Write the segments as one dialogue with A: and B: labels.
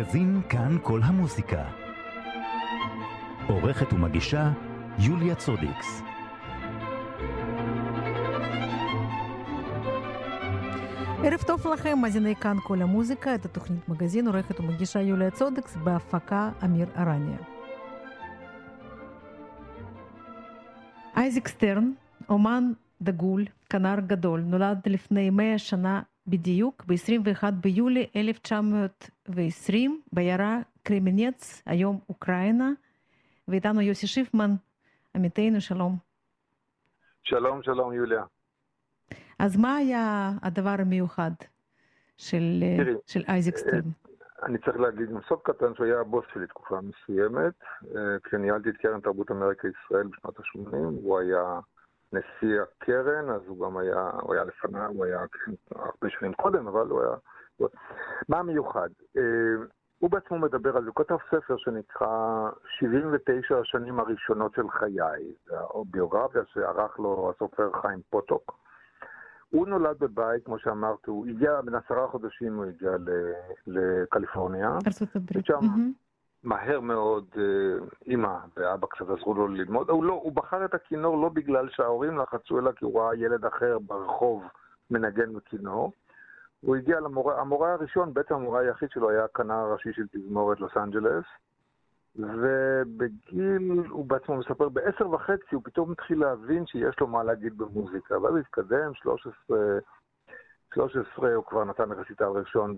A: מגזין כאן כל המוזיקה. עורכת ומגישה יוליה צודיקס.
B: ערב טוב לכם, מאזיני כאן כל המוזיקה, את התוכנית מגזין, עורכת ומגישה יוליה צודקס, בהפקה אמיר ארניה. אייזיק סטרן, אומן דגול, כנר גדול, נולד לפני 100 שנה בדיוק, ב-21 ביולי 1920, בעיירה קרמנץ, היום אוקראינה, ואיתנו יוסי שיפמן, עמיתנו, שלום.
C: שלום, שלום, יוליה.
B: אז מה היה הדבר המיוחד של,
C: תראי,
B: של אייזיק סטרן?
C: אני צריך להגיד עם סוד קטן שהוא היה הבוס שלי תקופה מסוימת. כשניהלתי את קרן תרבות אמריקה ישראל בשנות ה-80, הוא היה נשיא הקרן, אז הוא גם היה, הוא היה לפניו, הוא היה כן, הרבה שנים קודם, אבל הוא היה... מה המיוחד? הוא בעצמו מדבר על זה, הוא כותב ספר שנקרא 79 השנים הראשונות של חיי, זו ביוגרפיה שערך לו הסופר חיים פוטוק. הוא נולד בבית, כמו שאמרת, הוא הגיע, בן עשרה חודשים הוא הגיע לקליפורניה.
B: ארצות הברית.
C: ושם מהר מאוד אימא ואבא קצת עזרו לו ללמוד. הוא, לא, הוא בחר את הכינור לא בגלל שההורים לחצו, אלא כי הוא ראה ילד אחר ברחוב מנגן בכינור. הוא הגיע למורה, המורה הראשון, בעצם המורה היחיד שלו היה הכנר הראשי של תזמורת לוס אנג'לס. ובגיל, הוא בעצמו מספר, בעשר וחצי הוא פתאום התחיל להבין שיש לו מה להגיד במוזיקה. ואז התקדם, 13, 13 הוא כבר נתן רסיטל ראשון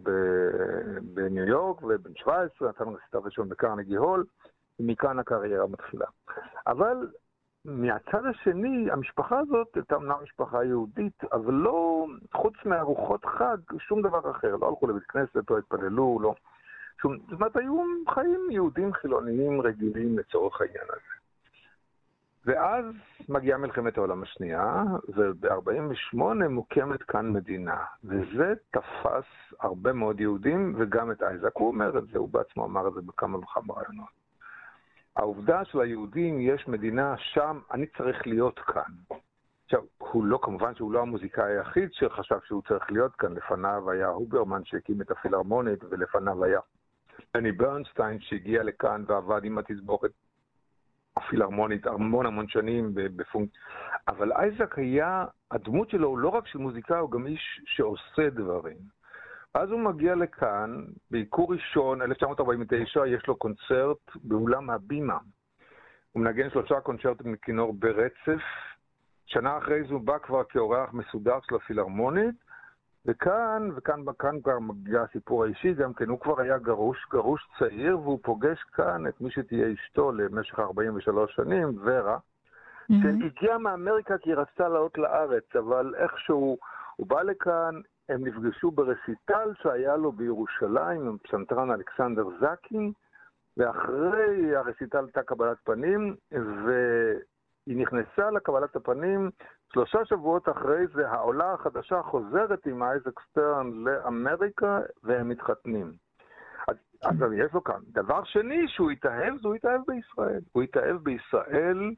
C: בניו יורק, ובן 17 נתן רסיטל ראשון בקרנגי הול, ומכאן הקריירה מתחילה. אבל מהצד השני, המשפחה הזאת הייתה אמנם משפחה יהודית, אבל לא, חוץ מארוחות חג, שום דבר אחר. לא הלכו לבית כנסת, לא התפללו, לא... שום, זאת אומרת, היו חיים יהודים חילוניים רגילים לצורך העניין הזה. ואז מגיעה מלחמת העולם השנייה, וב-48' מוקמת כאן מדינה. וזה תפס הרבה מאוד יהודים, וגם את אייזק. הוא אומר את זה, הוא בעצמו אמר את זה בכמה וכמה רעיונות. העובדה של היהודים, יש מדינה שם, אני צריך להיות כאן. עכשיו, הוא לא, כמובן שהוא לא המוזיקאי היחיד שחשב שהוא צריך להיות כאן. לפניו היה הוברמן שהקים את הפילהרמונית, ולפניו היה בני ברנסטיין שהגיע לכאן ועבד עם התסבוכת הפילהרמונית המון המון שנים בפונקציה. אבל אייזק היה, הדמות שלו הוא לא רק של מוזיקאי, הוא גם איש שעושה דברים. אז הוא מגיע לכאן, בעיקור ראשון, 1949, יש לו קונצרט באולם הבימה. הוא מנגן שלושה קונצרטים מכינור ברצף. שנה אחרי זה הוא בא כבר כאורח מסודר של הפילהרמונית, וכאן, וכאן כאן כבר מגיע הסיפור האישי, גם כן, הוא כבר היה גרוש, גרוש צעיר, והוא פוגש כאן את מי שתהיה אשתו למשך 43 שנים, ורה, mm-hmm. שהגיעה מאמריקה כי היא רצתה לעלות לארץ, אבל איכשהו הוא בא לכאן, הם נפגשו ברסיטל שהיה לו בירושלים עם פסנתרן אלכסנדר זקין, ואחרי הרסיטל הייתה קבלת פנים, והיא נכנסה לקבלת הפנים שלושה שבועות אחרי זה העולה החדשה חוזרת עם אייזק סטרן לאמריקה והם מתחתנים. אז, אז יש לו כאן. דבר שני, שהוא התאהב, זה הוא התאהב בישראל. הוא התאהב בישראל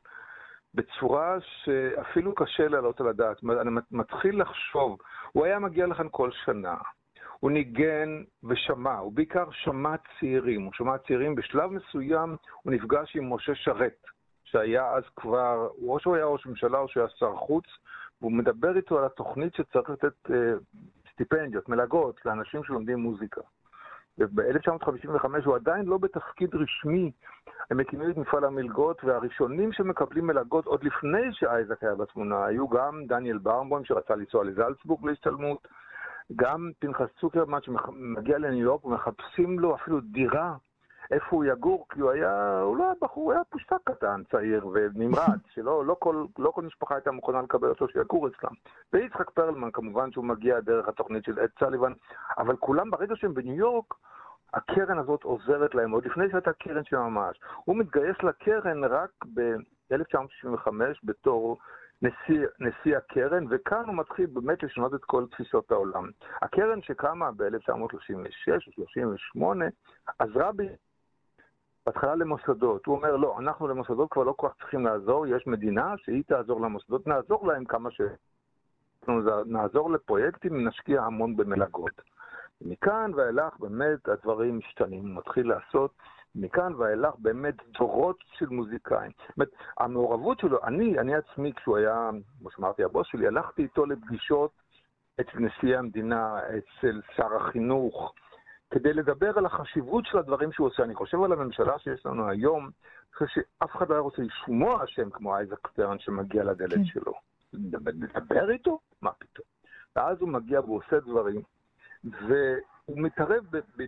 C: בצורה שאפילו קשה להעלות על הדעת. אני מתחיל לחשוב, הוא היה מגיע לכאן כל שנה. הוא ניגן ושמע, הוא בעיקר שמע צעירים. הוא שמע צעירים, בשלב מסוים הוא נפגש עם משה שרת. שהיה אז כבר, או שהוא היה ראש ממשלה או שהוא היה שר חוץ, והוא מדבר איתו על התוכנית שצריך לתת אה, סטיפנדיות, מלגות, לאנשים שלומדים מוזיקה. וב-1955 הוא עדיין לא בתפקיד רשמי. הם מקימים את מפעל המלגות, והראשונים שמקבלים מלגות עוד לפני שאייזק היה בתמונה, היו גם דניאל ברמבוים שרצה לנסוע לזלצבורג להשתלמות, גם פנחס צוקרמן שמגיע לניו יורק ומחפשים לו אפילו דירה איפה הוא יגור, כי הוא היה, הוא לא היה בחור, הוא היה פושטק קטן, צעיר ונמרץ, שלא לא כל, לא כל משפחה הייתה מוכנה לקבל אותו שיגור אצלם. ויצחק פרלמן, כמובן שהוא מגיע דרך התוכנית של אד סליבן, אבל כולם ברגע שהם בניו יורק, הקרן הזאת עוזרת להם, עוד לפני שהייתה קרן של ממש. הוא מתגייס לקרן רק ב-1965 בתור נשיא, נשיא הקרן, וכאן הוא מתחיל באמת לשנות את כל תפיסות העולם. הקרן שקמה ב-1936 או 38 עזרה ב... בהתחלה למוסדות. הוא אומר, לא, אנחנו למוסדות כבר לא כל כך צריכים לעזור, יש מדינה שהיא תעזור למוסדות, נעזור להם כמה ש... נעזור לפרויקטים, נשקיע המון במלגות. מכאן ואילך באמת הדברים משתנים, הוא מתחיל לעשות מכאן ואילך באמת דורות של מוזיקאים. זאת אומרת, המעורבות שלו, אני, אני עצמי, כשהוא היה, כמו שאמרתי, הבוס שלי, הלכתי איתו לפגישות אצל נשיא המדינה, אצל שר החינוך, כדי לדבר על החשיבות של הדברים שהוא עושה. אני חושב על הממשלה שיש לנו היום, אני חושב שאף אחד לא היה רוצה לשמוע שם כמו אייזק סטרן שמגיע לדלת כן. שלו. לדבר איתו? מה פתאום. ואז הוא מגיע והוא עושה דברים, והוא מתערב, ב, ב,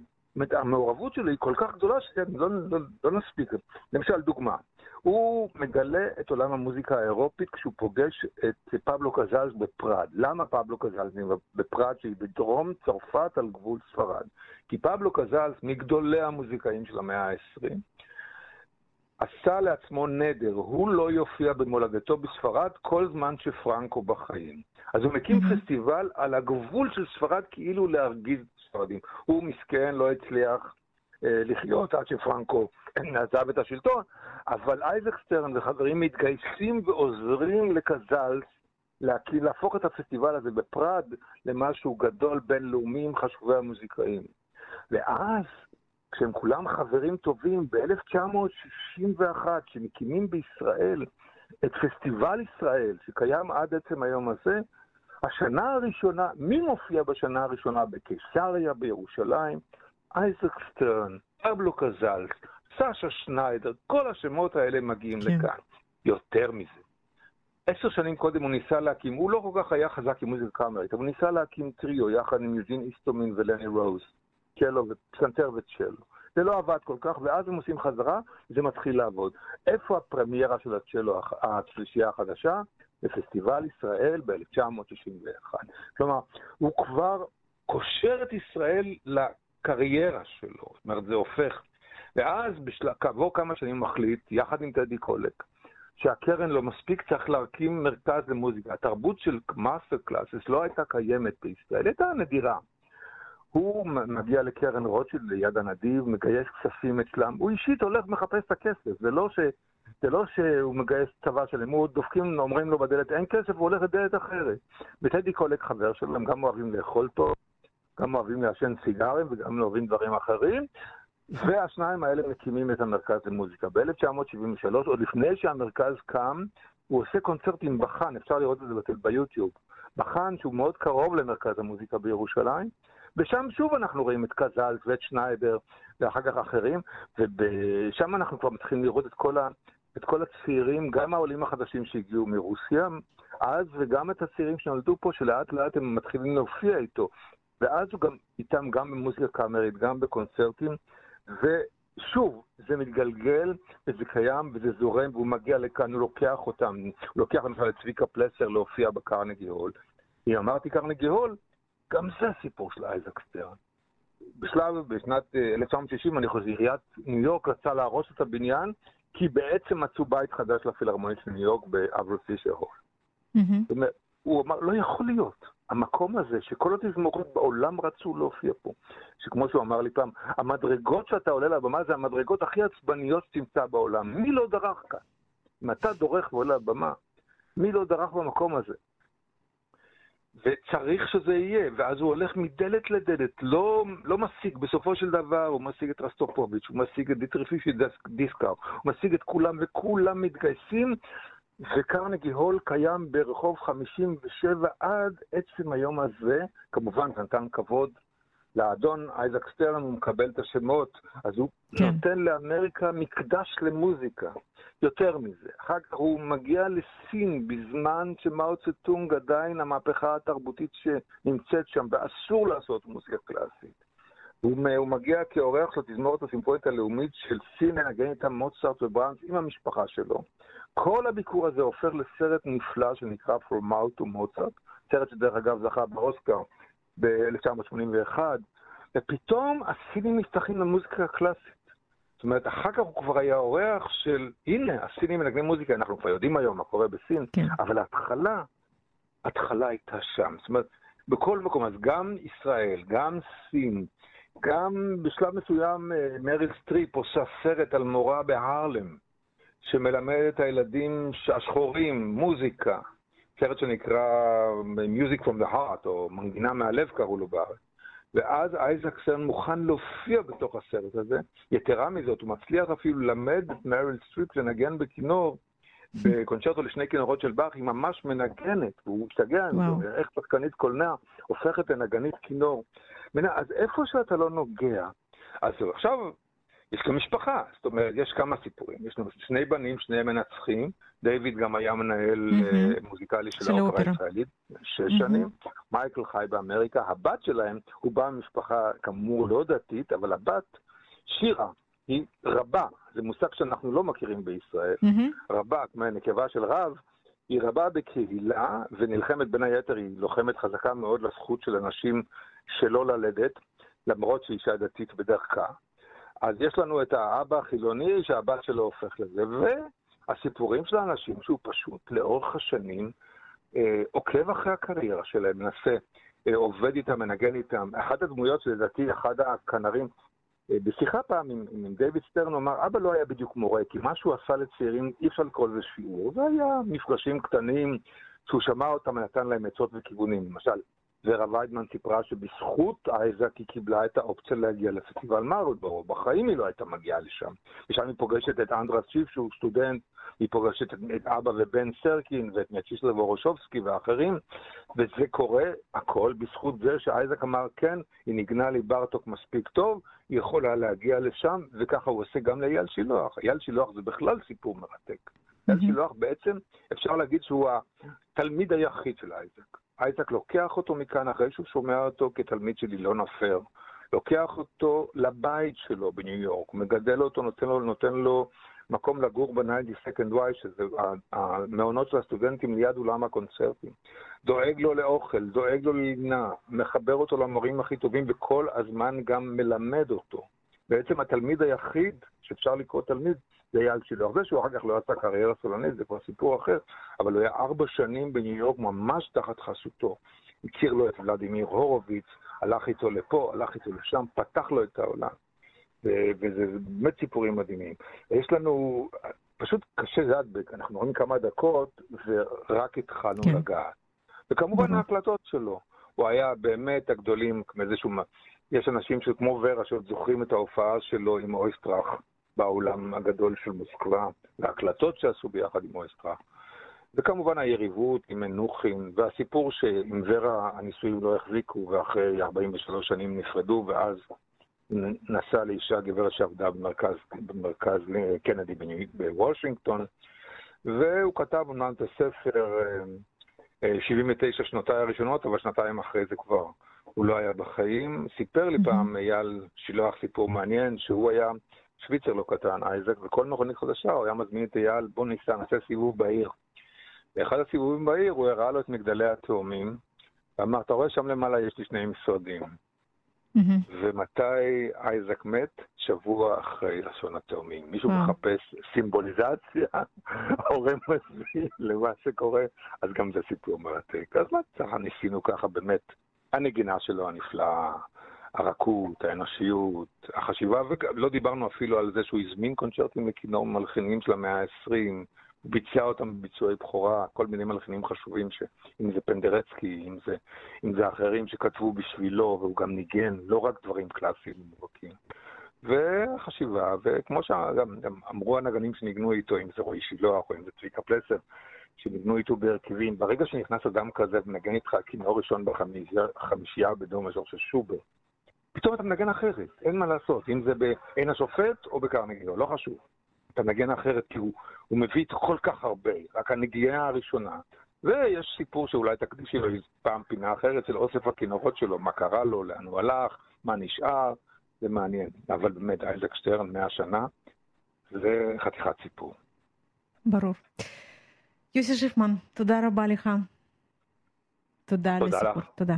C: המעורבות שלו היא כל כך גדולה שלא לא, לא נספיק. למשל, דוגמה, הוא מגלה את עולם המוזיקה האירופית כשהוא פוגש את פבלו קזלס בפראד. למה פבלו קזלס בפראד, שהיא בדרום צרפת על גבול ספרד? כי פבלו קזלס, מגדולי המוזיקאים של המאה ה-20, עשה לעצמו נדר, הוא לא יופיע במולדתו בספרד כל זמן שפרנקו בחיים. אז הוא מקים mm-hmm. פסטיבל על הגבול של ספרד כאילו להרגיז את הספרדים. הוא מסכן, לא הצליח לחיות עד שפרנקו עזב את השלטון, אבל אייזק סטרן וחברים מתגייסים ועוזרים לקזלס להקים, להפוך את הפסטיבל הזה בפראד למשהו גדול בינלאומי עם חשובי המוזיקאים. ואז כשהם כולם חברים טובים, ב-1961, כשמקימים בישראל את פסטיבל ישראל, שקיים עד עצם היום הזה, השנה הראשונה, מי מופיע בשנה הראשונה בקיסריה, בירושלים? אייזק סטרן, פבלו קזלס, סשה שניידר, כל השמות האלה מגיעים כן. לכאן. יותר מזה. עשר שנים קודם הוא ניסה להקים, הוא לא כל כך היה חזק עם מוזיקה קאמרית, אבל הוא ניסה להקים טריו יחד עם יוז'ין איסטומין ולני רוז. צ'לו ופסנתר וצ'לו. זה לא עבד כל כך, ואז הם עושים חזרה, זה מתחיל לעבוד. איפה הפרמיירה של הצ'לו, השלישייה החדשה? בפסטיבל ישראל ב-1961. כלומר, הוא כבר קושר את ישראל לקריירה שלו. זאת אומרת, זה הופך. ואז, בשל... כעבור כמה שנים מחליט, יחד עם טדי קולק, שהקרן לא מספיק, צריך להקים מרכז למוזיקה. התרבות של master classes לא הייתה קיימת בישראל, הייתה נדירה. הוא מגיע לקרן רוטשילד ליד הנדיב, מגייס כספים אצלם, הוא אישית הולך ומחפש את הכסף, זה לא, ש... זה לא שהוא מגייס צבא שלם, הוא דופקים, אומרים לו בדלת אין כסף, הוא הולך לדלת אחרת. וטדי קולק חבר שלו, הם גם אוהבים לאכול טוב, גם אוהבים לעשן סיגרים וגם אוהבים דברים אחרים, והשניים האלה מקימים את המרכז למוזיקה. ב-1973, עוד לפני שהמרכז קם, הוא עושה קונצרט עם בחן, אפשר לראות את זה ביוטיוב. בחן שהוא מאוד קרוב למרכז המוזיקה בירושלים, ושם שוב אנחנו רואים את קזלס ואת שניידר ואחר כך אחרים, ושם אנחנו כבר מתחילים לראות את כל, ה, את כל הצעירים, גם העולים החדשים שהגיעו מרוסיה אז, וגם את הצעירים שנולדו פה, שלאט לאט הם מתחילים להופיע איתו. ואז הוא גם איתם גם במוזיקה קאמרית, גם בקונצרטים, ושוב, זה מתגלגל, וזה קיים, וזה זורם, והוא מגיע לכאן, הוא לוקח אותם, הוא לוקח למשל את צביקה פלסר להופיע בקרנגי הול. אם אמרתי קרנגי הול, גם זה סיפור של אייזק סטרן. בשלב, בשנת 1960, אה, אני חושב, עיריית ניו יורק רצה להרוס את הבניין, כי בעצם מצאו בית חדש לפילהרמונית של ניו יורק באברו פישר הול. אומרת, הוא אמר, לא יכול להיות. המקום הזה, שכל התזמורות בעולם רצו להופיע פה, שכמו שהוא אמר לי פעם, המדרגות שאתה עולה לבמה זה המדרגות הכי עצבניות שתמצא בעולם. מי לא דרך כאן? אם אתה דורך ועולה לבמה, מי לא דרך במקום הזה? וצריך שזה יהיה, ואז הוא הולך מדלת לדלת, לא, לא משיג, בסופו של דבר הוא משיג את רסטופוביץ', הוא משיג את דיטריך פישר דיסקאו, הוא משיג את כולם, וכולם מתגייסים, וקרנגי הול קיים ברחוב 57 עד עצם היום הזה, כמובן זה נתן כבוד לאדון אייזק סטרן, הוא מקבל את השמות, אז הוא כן. נותן לאמריקה מקדש למוזיקה. יותר מזה, אחר כך הוא מגיע לסין בזמן שמאו צטונג עדיין המהפכה התרבותית שנמצאת שם, ואסור לעשות מוזיקה קלאסית. הוא, הוא מגיע כאורח של התזמורת הסימפונית הלאומית של סין, לנגן איתם מוצרט ובראנס עם המשפחה שלו. כל הביקור הזה הופך לסרט נפלא שנקרא From Mouth to Mozart, סרט שדרך אגב זכה באוסקר ב-1981, ופתאום הסינים נפתחים למוזיקה הקלאסית. זאת אומרת, אחר כך הוא כבר היה אורח של, הנה, הסינים מנגנים מוזיקה, אנחנו כבר יודעים היום מה קורה בסין, כן. אבל ההתחלה, ההתחלה הייתה שם. זאת אומרת, בכל מקום, אז גם ישראל, גם סין, גם בשלב מסוים אה, מריל סטריפ עושה סרט על מורה בהרלם, שמלמד את הילדים השחורים מוזיקה, סרט שנקרא Music from the Heart, או מנגינה מהלב קראו לו בארץ. ואז אייזק סטרן מוכן להופיע בתוך הסרט הזה. יתרה מזאת, הוא מצליח אפילו ללמד את מריל סטריפ לנגן בכינור, בקונצ'רטו לשני כינורות של באך, היא ממש מנגנת, והוא משתגע עם זה, איך שחקנית קולנוע הופכת לנגנית כינור. אז איפה שאתה לא נוגע, אז עכשיו יש גם משפחה, זאת אומרת, יש כמה סיפורים. יש לנו שני בנים, שניהם מנצחים. דיוויד גם היה מנהל mm-hmm. מוזיקלי של, של האופרה הישראלית, שש mm-hmm. שנים. מייקל חי באמריקה. הבת שלהם, הוא בא ממשפחה כאמור לא דתית, אבל הבת, שירה, היא רבה. זה מושג שאנחנו לא מכירים בישראל. Mm-hmm. רבה, כמו נקבה של רב, היא רבה בקהילה, ונלחמת בין היתר, היא לוחמת חזקה מאוד לזכות של אנשים שלא ללדת, למרות שהיא אישה דתית בדרכה. אז יש לנו את האבא החילוני שהבת שלו הופך לזה, והסיפורים של האנשים שהוא פשוט לאורך השנים אה, עוקב אחרי הקריירה שלהם, מנסה, אה, עובד איתם, מנגן איתם. אחת הדמויות שלדעתי, אחד הכנרים, אה, בשיחה פעם עם, עם דיוויד סטרן, הוא אמר, אבא לא היה בדיוק מורה, כי מה שהוא עשה לצעירים, אי אפשר לקרוא לזה שיעור. זה היה מפגשים קטנים שהוא שמע אותם ונתן להם עצות וכיוונים. למשל, ורה ויידמן סיפרה שבזכות אייזק היא קיבלה את האופציה להגיע לפסטיבל מרלבורו. בחיים היא לא הייתה מגיעה לשם. ושם היא פוגשת את אנדרס שיף, שהוא סטודנט, היא פוגשת את, את אבא ובן סרקין ואת מייצ'יסלב הורשובסקי ואחרים, וזה קורה הכל בזכות זה שאייזק אמר, כן, היא ניגנה לי ברטוק מספיק טוב, היא יכולה להגיע לשם, וככה הוא עושה גם לאייל שילוח. אייל שילוח זה בכלל סיפור מרתק. אייל שילוח בעצם, אפשר להגיד שהוא התלמיד היחיד של אייזק. אייזק לוקח אותו מכאן אחרי שהוא שומע אותו כתלמיד של אילונה פהר. לוקח אותו לבית שלו בניו יורק, מגדל אותו, נותן לו, נותן לו מקום לגור ב-90 Second Y, שזה המעונות של הסטודנטים ליד אולם הקונצרטים. דואג לו לאוכל, דואג לו ללינה, מחבר אותו למורים הכי טובים, וכל הזמן גם מלמד אותו. בעצם התלמיד היחיד שאפשר לקרוא תלמיד זה אייל שילוח. זה שהוא אחר כך לא עשה קריירה סולנית, זה כבר סיפור אחר, אבל הוא היה ארבע שנים בניו יורק ממש תחת חסותו. הכיר לו את ולדימיר הורוביץ, הלך איתו לפה, הלך איתו לשם, פתח לו את העולם. וזה באמת סיפורים מדהימים. יש לנו, פשוט קשה להדבק, אנחנו רואים כמה דקות ורק התחלנו כן. לגעת. וכמובן ההקלטות שלו. הוא היה באמת הגדולים, מאיזשהו... יש אנשים שכמו ורה שעוד זוכרים את ההופעה שלו עם אויסטראך. באולם הגדול של מוסקבה, והקלטות שעשו ביחד עם אויסטראך. וכמובן היריבות עם מנוחין, והסיפור שעם ורה הנישואים לא החזיקו, ואחרי 43 שנים נפרדו, ואז נסע לאישה גברת שעבדה במרכז, במרכז קנדי בוושינגטון, והוא כתב אומנם את הספר 79 שנותיי הראשונות, אבל שנתיים אחרי זה כבר הוא לא היה בחיים. סיפר לי פעם אייל שילוח סיפור מעניין, שהוא היה שוויצר לא קטן, אייזק, וכל מכונית חדשה הוא היה מזמין את אייל, בוא ניסע, נעשה סיבוב בעיר. באחד הסיבובים בעיר הוא הראה לו את מגדלי התאומים, ואמר, אתה רואה שם למעלה יש לי שני משרדים. Mm-hmm. ומתי אייזק מת? שבוע אחרי לשון התאומים. מישהו wow. מחפש סימבוליזציה או רמזים למה שקורה, אז גם זה סיפור מרתק. אז מה צריך, ניסינו ככה באמת, הנגינה שלו הנפלאה, הרכות, האנושיות, החשיבה, ולא דיברנו אפילו על זה שהוא הזמין קונצ'רטים לכינור מלחינים של המאה ה-20, הוא ביצע אותם בביצועי בכורה, כל מיני מלחינים חשובים, ש... אם זה פנדרצקי, אם זה, אם זה אחרים שכתבו בשבילו, והוא גם ניגן, לא רק דברים קלאסיים מובהקים. וחשיבה, וכמו שגם אמרו הנגנים שניגנו איתו, אם זה רועי שילוח או אם זה צביקה פלסר, שניגנו איתו בהרכבים, ברגע שנכנס אדם כזה ומנגן איתך כינור ראשון בחמישייה בדור מז'ור של שובר, פתאום אתה מנגן אחרת, אין מה לעשות, אם זה בעין השופט או בקרנגיו, לא חשוב. אתה מנגן אחרת כי הוא, הוא מביא את כל כך הרבה, רק הנגיעה הראשונה. ויש סיפור שאולי תקדישי לו פעם פינה אחרת של אוסף הכינורות שלו, מה קרה לו, לאן הוא הלך, מה נשאר, זה מעניין. אבל באמת, אייזק שטרן, מאה שנה, זה חתיכת סיפור.
B: ברור. יוסי שיפמן, תודה רבה לך. תודה, תודה לסיפור. לך. תודה.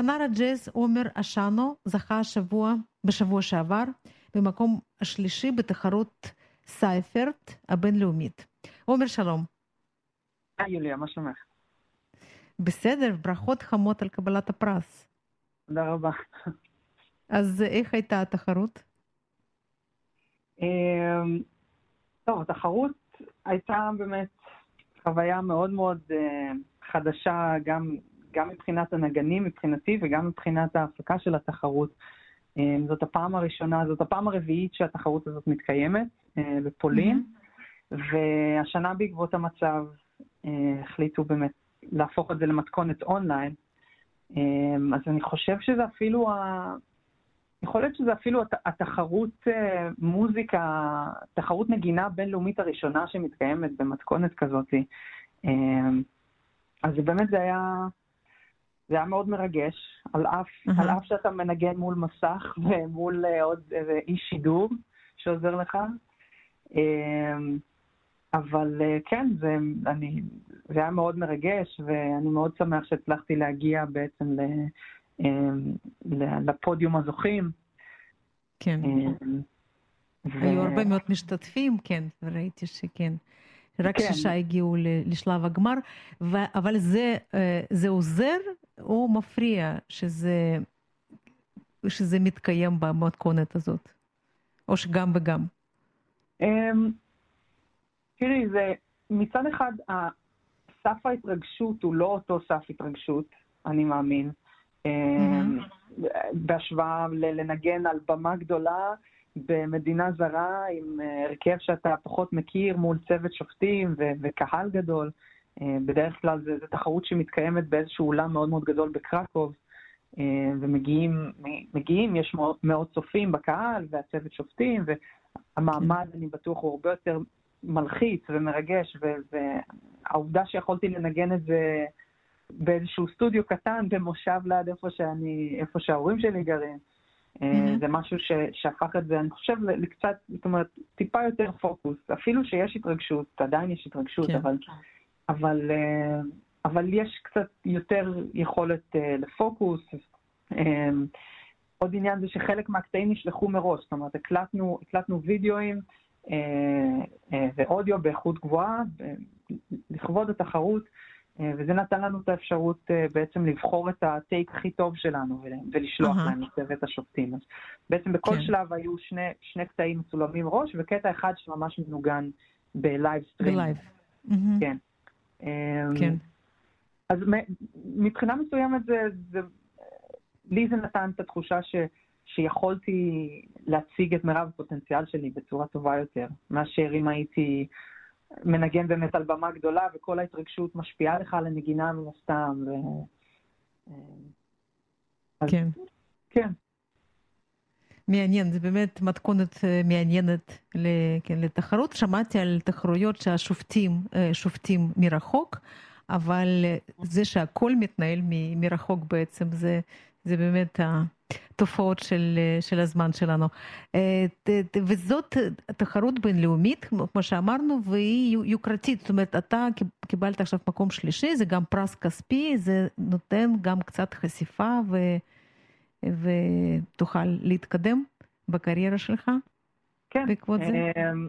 B: כנר הג'אז עומר אשנו זכה השבוע, בשבוע שעבר במקום השלישי בתחרות סייפרט הבינלאומית. עומר, שלום.
D: היי יוליה, מה שלומך?
B: בסדר, ברכות חמות על קבלת הפרס.
D: תודה רבה.
B: אז איך הייתה התחרות?
D: אמ, טוב, התחרות הייתה באמת חוויה מאוד מאוד אה, חדשה, גם, גם מבחינת הנגנים מבחינתי וגם מבחינת ההפקה של התחרות. אמ, זאת הפעם הראשונה, זאת הפעם הרביעית שהתחרות הזאת מתקיימת אה, בפולין, mm-hmm. והשנה בעקבות המצב אה, החליטו באמת להפוך את זה למתכונת אונליין. אמ, אז אני חושב שזה אפילו, ה... יכול להיות שזה אפילו התחרות אה, מוזיקה, תחרות נגינה בינלאומית הראשונה שמתקיימת במתכונת כזאת. אמ, אז באמת זה היה, זה היה מאוד מרגש, על אף, mm-hmm. על אף שאתה מנגן מול מסך ומול אה, עוד איזה איש שידור שעוזר לך. אמ, אבל אה, כן, זה, אני, זה היה מאוד מרגש, ואני מאוד שמח שהצלחתי להגיע בעצם ל, אמ, לפודיום הזוכים.
B: כן. אמ, ו... היו הרבה מאוד משתתפים, כן, וראיתי שכן. רק כן. שישה הגיעו לשלב הגמר, ו... אבל זה, אה, זה עוזר או מפריע שזה, שזה מתקיים במתכונת הזאת? או שגם וגם?
D: תראי, זה מצד אחד, סף ההתרגשות הוא לא אותו סף התרגשות, אני מאמין. Mm-hmm. בהשוואה לנגן על במה גדולה במדינה זרה עם אה, הרכב שאתה פחות מכיר מול צוות שופטים ו- וקהל גדול. אה, בדרך כלל זו תחרות שמתקיימת באיזשהו אולם מאוד מאוד גדול בקרקוב, אה, ומגיעים, מגיעים, יש מאות צופים בקהל והצוות שופטים, והמעמד, אני בטוח, הוא הרבה יותר מלחיץ ומרגש, והעובדה שיכולתי לנגן את זה באיזשהו סטודיו קטן במושב ליד איפה שאני, איפה שההורים שלי גרים. זה משהו ש, שהפך את זה, אני חושב, לקצת, זאת אומרת, טיפה יותר פוקוס. אפילו שיש התרגשות, עדיין יש התרגשות, כן. אבל, אבל, אה, אבל יש קצת יותר יכולת אה, לפוקוס. עוד עניין זה שחלק מהקטעים נשלחו מראש, זאת אומרת, הקלטנו, הקלטנו וידאוים, אה, אה, ואודיו באיכות גבוהה לכבוד התחרות, אה, וזה נתן לנו את האפשרות בעצם לבחור את ה take הכי טוב שלנו ולשלוח uh-huh. להם לצוות השופטים. בעצם בכל כן. שלב היו שני, שני קטעים מצולמים מראש, וקטע אחד שממש מנוגן ב live stream. ב live. Mm-hmm. כן. כן. אז מבחינה מסוימת זה, זה, לי זה נתן את התחושה ש... שיכולתי להציג את מירב הפוטנציאל שלי בצורה טובה יותר, מאשר אם הייתי מנגן באמת על במה גדולה וכל ההתרגשות משפיעה לך על הנגינה מן הסתם. ו...
B: כן.
D: כן.
B: מעניין, זה באמת מתכונת אה, מעניינת כן, לתחרות. שמעתי על תחרויות שהשופטים אה, שופטים מרחוק, אבל אה, זה שהכל מתנהל מרחוק בעצם, זה, זה באמת התופעות של, של הזמן שלנו. אה, וזאת תחרות בינלאומית, כמו שאמרנו, והיא יוקרתית. זאת אומרת, אתה קיבלת עכשיו מקום שלישי, זה גם פרס כספי, זה נותן גם קצת חשיפה ו, ותוכל להתקדם בקריירה שלך
D: כן,
B: בעקבות זה.
D: אמ,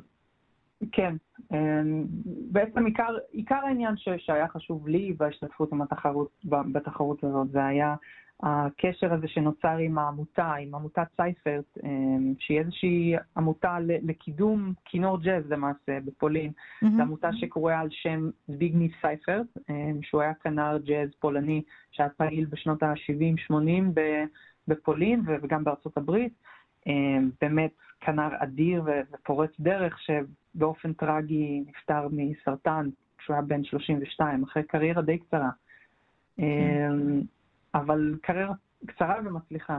D: כן, אמ, בעצם עיקר, עיקר העניין שהיה חשוב לי בהשתתפות בתחרות, בתחרות הזאת, זה היה הקשר הזה שנוצר עם העמותה, עם עמותת סייפרט, אמ, שהיא איזושהי עמותה לקידום כינור ג'אז למעשה בפולין. Mm-hmm. זו עמותה שקרויה על שם זביגני סייפרט, אמ, שהוא היה כנר ג'אז פולני שהיה פעיל בשנות ה-70-80 בפולין וגם בארצות הברית. אמ, באמת כנר אדיר ופורץ דרך שבאופן טרגי נפטר מסרטן כשהוא היה בן 32, אחרי קריירה די קצרה. Mm-hmm. אבל קריירה קצרה ומצליחה.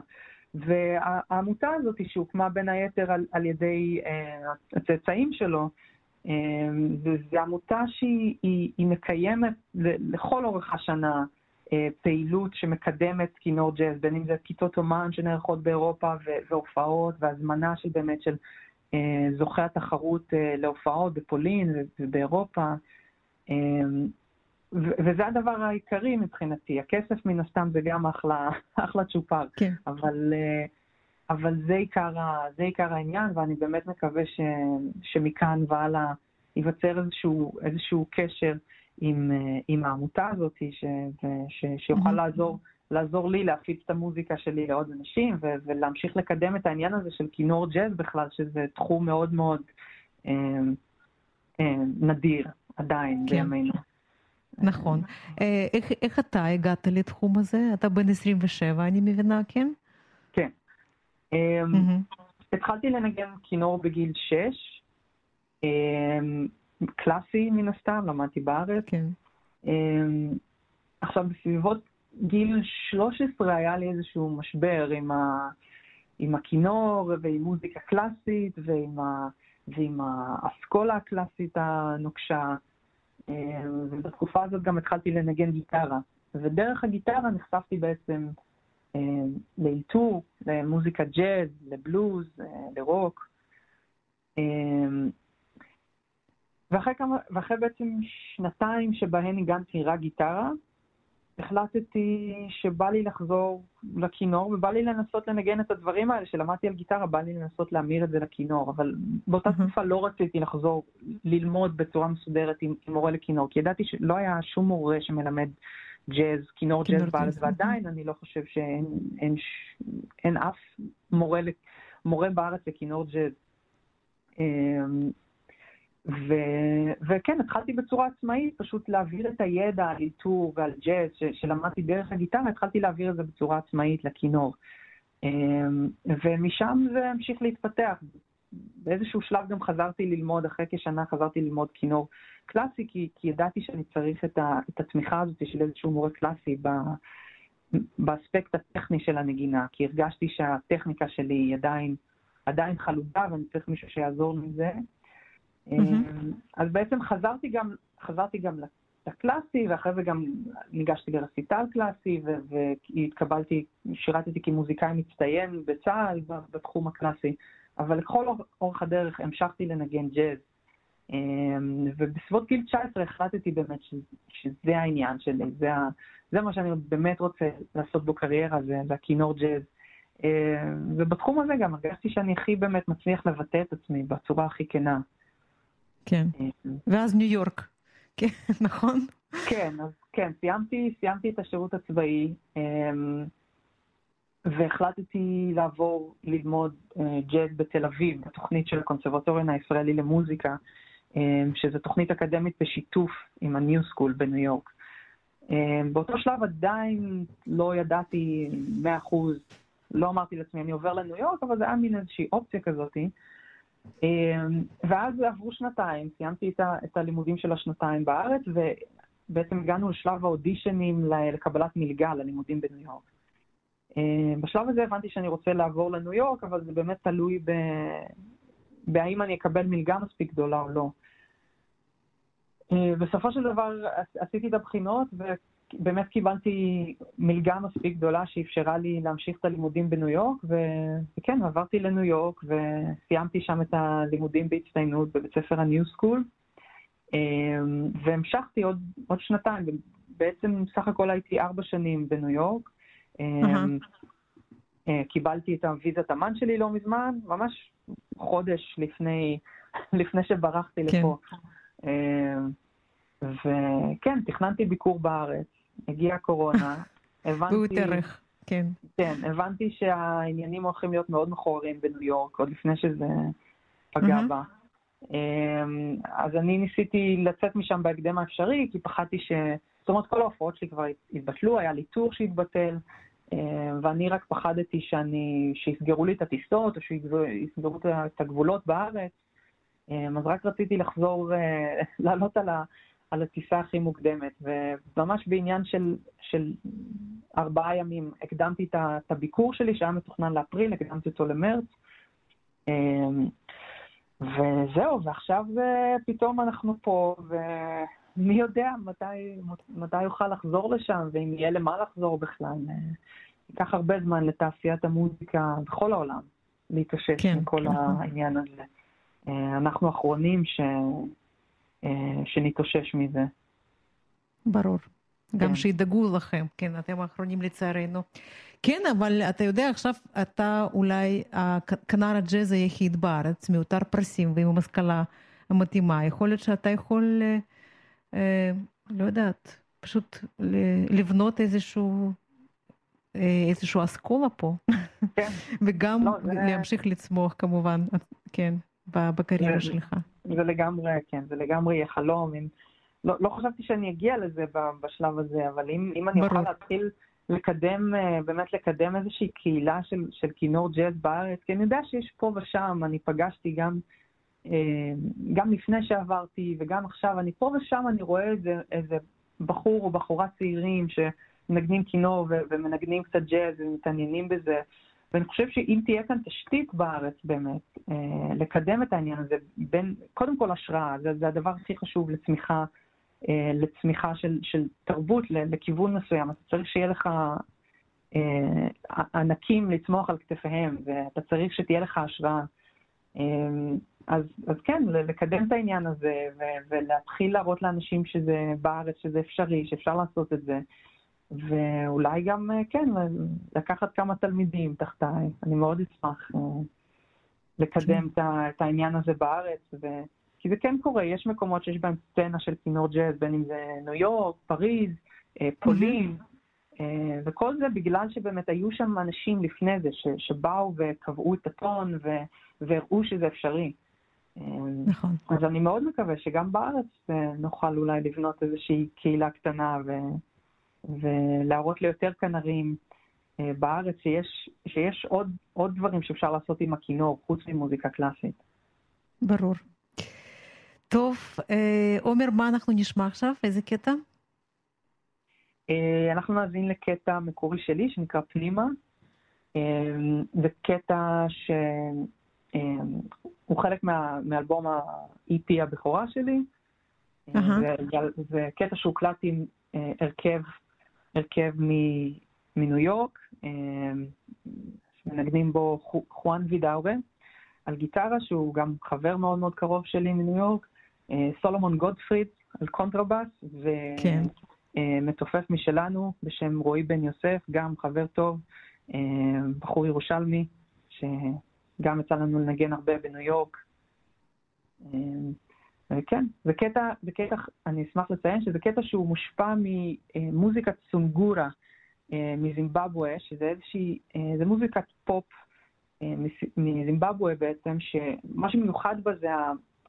D: והעמותה הזאת שהוקמה בין היתר על, על ידי uh, הצאצאים שלו, um, וזו עמותה שהיא היא, היא מקיימת לכל אורך השנה uh, פעילות שמקדמת כינור ג'אז, בין אם זה כיתות אומן שנערכות באירופה והופעות, והזמנה של באמת של uh, זוכי התחרות uh, להופעות בפולין ובאירופה. Um, וזה הדבר העיקרי מבחינתי. הכסף מן הסתם זה גם אחלה, אחלה צ'ופר.
B: כן.
D: אבל, אה, אבל זה, עיקר ה, זה עיקר העניין, ואני באמת מקווה ש, שמכאן והלאה ייווצר איזשהו, איזשהו קשר עם, אה, עם העמותה הזאת, ש, ש, שיוכל mm-hmm. לעזור, לעזור לי להפיץ את המוזיקה שלי לעוד אנשים, ו, ולהמשיך לקדם את העניין הזה של כינור ג'אז בכלל, שזה תחום מאוד מאוד אה, אה, נדיר עדיין כן. בימינו.
B: נכון. אה, איך, איך אתה הגעת לתחום הזה? אתה בן 27, אני מבינה, כן?
D: כן. Mm-hmm. התחלתי לנגן כינור בגיל 6, אמ, קלאסי מן הסתם, למדתי בארץ.
B: כן.
D: אמ, עכשיו, בסביבות גיל 13 היה לי איזשהו משבר עם, ה, עם הכינור ועם מוזיקה קלאסית ועם, ה, ועם האסכולה הקלאסית הנוקשה. אמ, ובתקופה הזאת גם התחלתי לנגן גיטרה. ודרך הגיטרה נחשפתי בעצם לאיתור, למוזיקה ג'אז, לבלוז, אה, לרוק. ואחרי, כמה, ואחרי בעצם שנתיים שבהן ניגנתי רק גיטרה, החלטתי שבא לי לחזור לכינור ובא לי לנסות לנגן את הדברים האלה שלמדתי על גיטרה, בא לי לנסות להמיר את זה לכינור, אבל באותה mm-hmm. תקופה לא רציתי לחזור ללמוד בצורה מסודרת עם, עם מורה לכינור, כי ידעתי שלא היה שום מורה שמלמד ג'אז, כינור ג'אז בארץ, ועדיין אני לא חושב שאין אין, אין אף מורה, מורה בארץ לכינור ג'אז. ו... וכן, התחלתי בצורה עצמאית, פשוט להעביר את הידע על איתור ועל ג'אז ש... שלמדתי דרך הגיטרה, התחלתי להעביר את זה בצורה עצמאית לכינור. אמ, ומשם זה המשיך להתפתח. באיזשהו שלב גם חזרתי ללמוד, אחרי כשנה חזרתי ללמוד כינור קלאסי, כי, כי ידעתי שאני צריך את, ה... את התמיכה הזאת של איזשהו מורה קלאסי ב... באספקט הטכני של הנגינה, כי הרגשתי שהטכניקה שלי היא עדיין, עדיין חלודה ואני צריך מישהו שיעזור לי עם זה. Mm-hmm. אז בעצם חזרתי גם, חזרתי גם לקלאסי, ואחרי זה גם ניגשתי לרסיטל קלאסי, והתקבלתי, שירתתי כמוזיקאי מצטיין בצה"ל בתחום הקלאסי, אבל לכל אורך הדרך המשכתי לנגן ג'אז. אמ, ובסביבות גיל 19 החלטתי באמת שזה העניין שלי, זה, ה, זה מה שאני באמת רוצה לעשות בו קריירה, זה, זה הכינור ג'אז. אמ, ובתחום הזה גם הרגשתי שאני הכי באמת מצליח לבטא את עצמי בצורה הכי כנה.
B: כן. ואז ניו יורק, כן, נכון?
D: כן, אז כן, סיימתי, סיימתי את השירות הצבאי, אמ, והחלטתי לעבור ללמוד אה, ג'אז בתל אביב, בתוכנית של הקונסרבטוריון הישראלי למוזיקה, אמ, שזו תוכנית אקדמית בשיתוף עם ה-New School בניו יורק. אמ, באותו שלב עדיין לא ידעתי 100%, לא אמרתי לעצמי, אני עובר לניו יורק, אבל זה היה מין איזושהי אופציה כזאתי. אמ, ואז עברו שנתיים, סיימתי את, את הלימודים של השנתיים בארץ, ובעצם הגענו לשלב האודישנים לקבלת מלגה ללימודים בניו יורק. אמ, בשלב הזה הבנתי שאני רוצה לעבור לניו יורק, אבל זה באמת תלוי ב... בהאם אני אקבל מלגה מספיק גדולה או לא. אמ, בסופו של דבר עשיתי את הבחינות, באמת קיבלתי מלגה מספיק גדולה שאפשרה לי להמשיך את הלימודים בניו יורק, ו... וכן, עברתי לניו יורק וסיימתי שם את הלימודים בהצטיינות בבית ספר ה-New School, אמ, והמשכתי עוד, עוד שנתיים, בעצם סך הכל הייתי ארבע שנים בניו יורק. Uh-huh. קיבלתי את הוויזת אמן שלי לא מזמן, ממש חודש לפני, לפני שברחתי כן. לפה. אמ, וכן, תכננתי ביקור בארץ, הגיעה קורונה, הבנתי...
B: והוא התארך, כן.
D: כן, הבנתי שהעניינים הולכים להיות מאוד מכוערים בניו יורק, עוד לפני שזה פגע mm-hmm. בה. אמ, אז אני ניסיתי לצאת משם בהקדם האפשרי, כי פחדתי ש... זאת אומרת, כל ההופעות שלי כבר התבטלו, היה לי טור שהתבטל, אמ, ואני רק פחדתי שאני, שיסגרו לי את הטיסות, או שיסגרו את הגבולות בארץ. אמ, אז רק רציתי לחזור, אה, לעלות על, ה, על הטיסה הכי מוקדמת, וממש בעניין של, של ארבעה ימים הקדמתי את הביקור שלי, שהיה מתוכנן לאפריל, הקדמתי אותו למרץ. אמ, וזהו, ועכשיו אה, פתאום אנחנו פה, ומי יודע מתי, מתי יוכל לחזור לשם, ואם יהיה למה לחזור בכלל. אה, ייקח הרבה זמן לתעשיית המוזיקה בכל העולם להתאושש כן, מכל כן. העניין הזה. אה, אנחנו האחרונים ש... אה, שנתאושש מזה.
B: ברור. גם
D: כן.
B: שידאגו לכם, כן, אתם האחרונים לצערנו. כן, אבל אתה יודע, עכשיו אתה אולי הכנר הג'אז היחיד בארץ, מיותר פרסים ועם השכלה המתאימה. יכול להיות שאתה יכול, אה, אה, לא יודעת, פשוט לבנות איזשהו, אה, איזשהו אסכולה פה,
D: כן.
B: וגם
D: לא, זה-
B: להמשיך לצמוח כמובן, כן, בקריירה
D: זה-
B: שלך.
D: זה לגמרי, כן, זה לגמרי יהיה חלום. אם... לא, לא חשבתי שאני אגיע לזה בשלב הזה, אבל אם, אם אני
B: ברור.
D: אוכל להתחיל לקדם, אה, באמת לקדם איזושהי קהילה של, של כינור ג'אז בארץ, כי אני יודע שיש פה ושם, אני פגשתי גם, אה, גם לפני שעברתי וגם עכשיו, אני פה ושם אני רואה איזה, איזה בחור או בחורה צעירים שמנגנים כינור ומנגנים קצת ג'אז ומתעניינים בזה. ואני חושב שאם תהיה כאן תשתית בארץ באמת, אה, לקדם את העניין הזה, בין, קודם כל השראה, זה, זה הדבר הכי חשוב לצמיחה, אה, לצמיחה של, של תרבות לכיוון מסוים. אתה צריך שיהיה לך אה, ענקים לצמוח על כתפיהם, ואתה צריך שתהיה לך השראה. אה, אז, אז כן, לקדם את העניין הזה, ולהתחיל להראות לאנשים שזה בארץ, שזה אפשרי, שאפשר לעשות את זה. ואולי גם, אה, כן, לקחת כמה תלמידים תחתיי. אני מאוד אשמח אה, לקדם את העניין הזה בארץ, ו... כי זה כן קורה, יש מקומות שיש בהם סצנה של כינור ג'אז, בין אם זה ניו יורק, פריז, אה, פולין, אה, וכל זה בגלל שבאמת היו שם אנשים לפני זה, ש- שבאו וקבעו את הטון ו- והראו שזה אפשרי.
B: נכון.
D: אז אני מאוד מקווה שגם בארץ נוכל אולי לבנות איזושהי קהילה קטנה ו... ולהראות ליותר כנרים אה, בארץ שיש, שיש עוד, עוד דברים שאפשר לעשות עם הכינור, חוץ ממוזיקה קלאסית.
B: ברור. טוב, אה, עומר, מה אנחנו נשמע עכשיו? איזה קטע?
D: אה, אנחנו נאזין לקטע מקורי שלי שנקרא פנימה. זה קטע שהוא חלק מה, מאלבום ה-EP הבכורה שלי.
B: אהה.
D: זה, זה קטע שהוקלט עם הרכב, הרכב מניו יורק, אה, מנגנים בו חו- חואן וידאורה על גיטרה, שהוא גם חבר מאוד מאוד קרוב שלי מניו יורק, אה, סולומון גודפריד על קונטרבאס, ו...
B: כן.
D: אה, משלנו בשם רועי בן יוסף, גם חבר טוב, בחור ירושלמי, שגם יצא לנו לנגן הרבה בניו יורק. אה, וכן, זה קטע, זה קטע, אני אשמח לציין שזה קטע שהוא מושפע ממוזיקת סונגורה אה, מזימבבואה, שזה איזושהי, אה, זה מוזיקת פופ אה, מזימבבואה בעצם, שמה שמיוחד בה זה,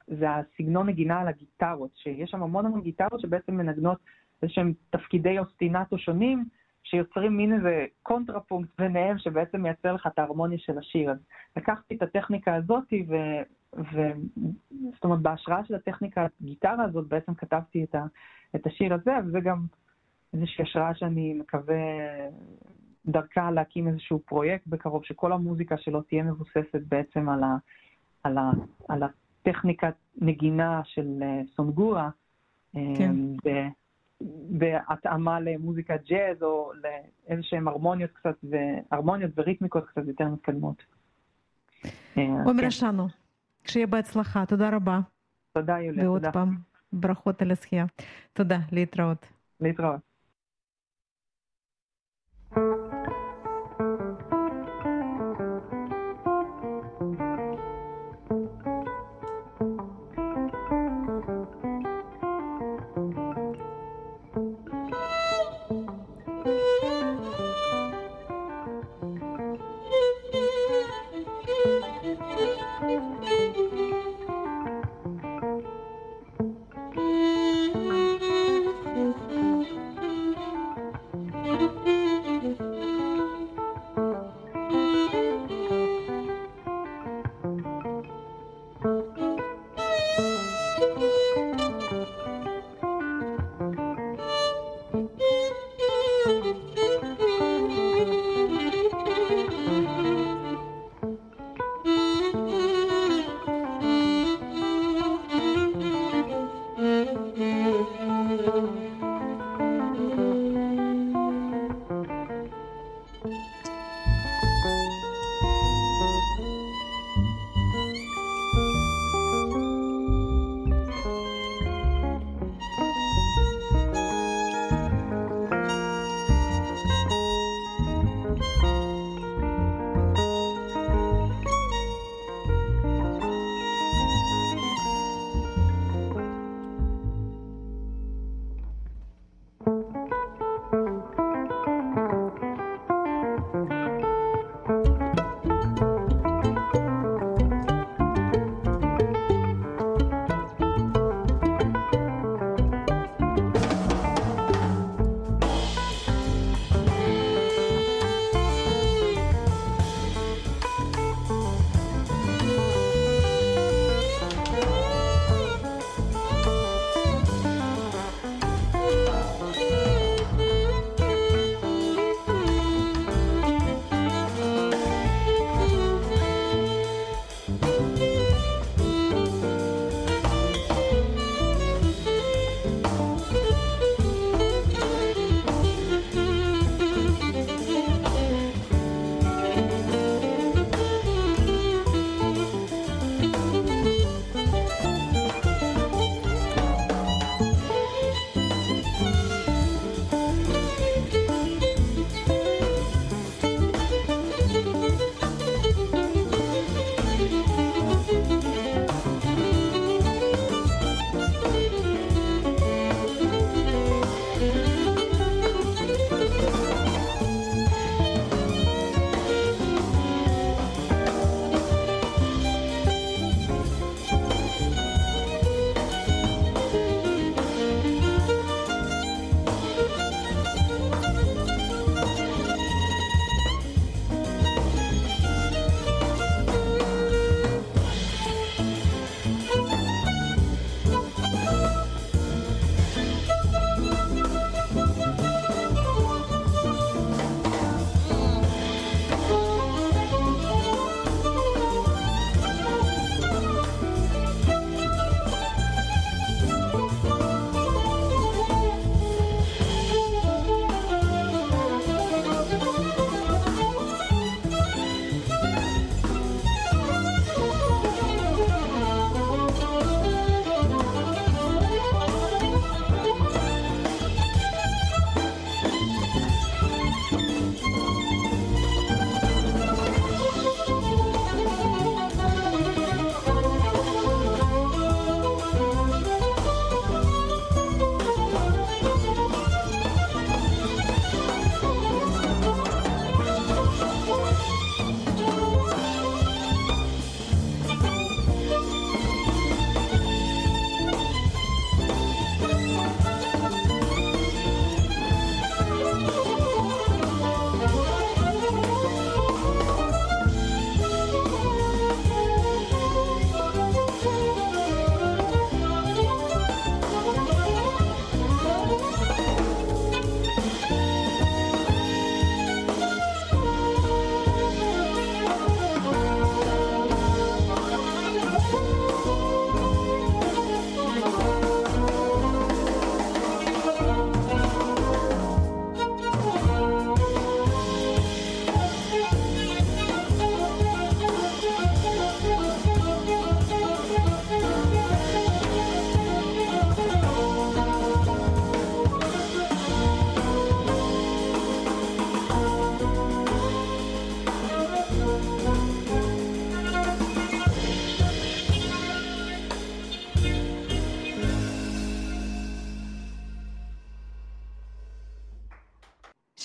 D: זה הסגנון נגינה על הגיטרות, שיש שם המון המון גיטרות שבעצם מנגנות איזשהם תפקידי אוסטינטו שונים, שיוצרים מין איזה קונטרפונקט ביניהם, שבעצם מייצר לך את ההרמוניה של השיר. אז לקחתי את הטכניקה הזאת, ו... ו... זאת אומרת, בהשראה של הטכניקה הגיטרה הזאת, בעצם כתבתי את, ה... את השיר הזה, וזה גם איזושהי השראה שאני מקווה דרכה להקים איזשהו פרויקט בקרוב, שכל המוזיקה שלו תהיה מבוססת בעצם על, ה... על, ה... על הטכניקת נגינה של אה, סונגורה.
B: כן.
D: ב- בהתאמה למוזיקה ג'אז או לאיזשהם הרמוניות קצת, והרמוניות וריתמיקות קצת יותר מתקדמות. אה,
B: עומר
D: כן.
B: אשנו, שיהיה בהצלחה, תודה רבה.
D: תודה יוליה,
B: ועוד
D: תודה.
B: פעם, ברכות על הזכייה. תודה, להתראות.
D: להתראות.
E: Thank you.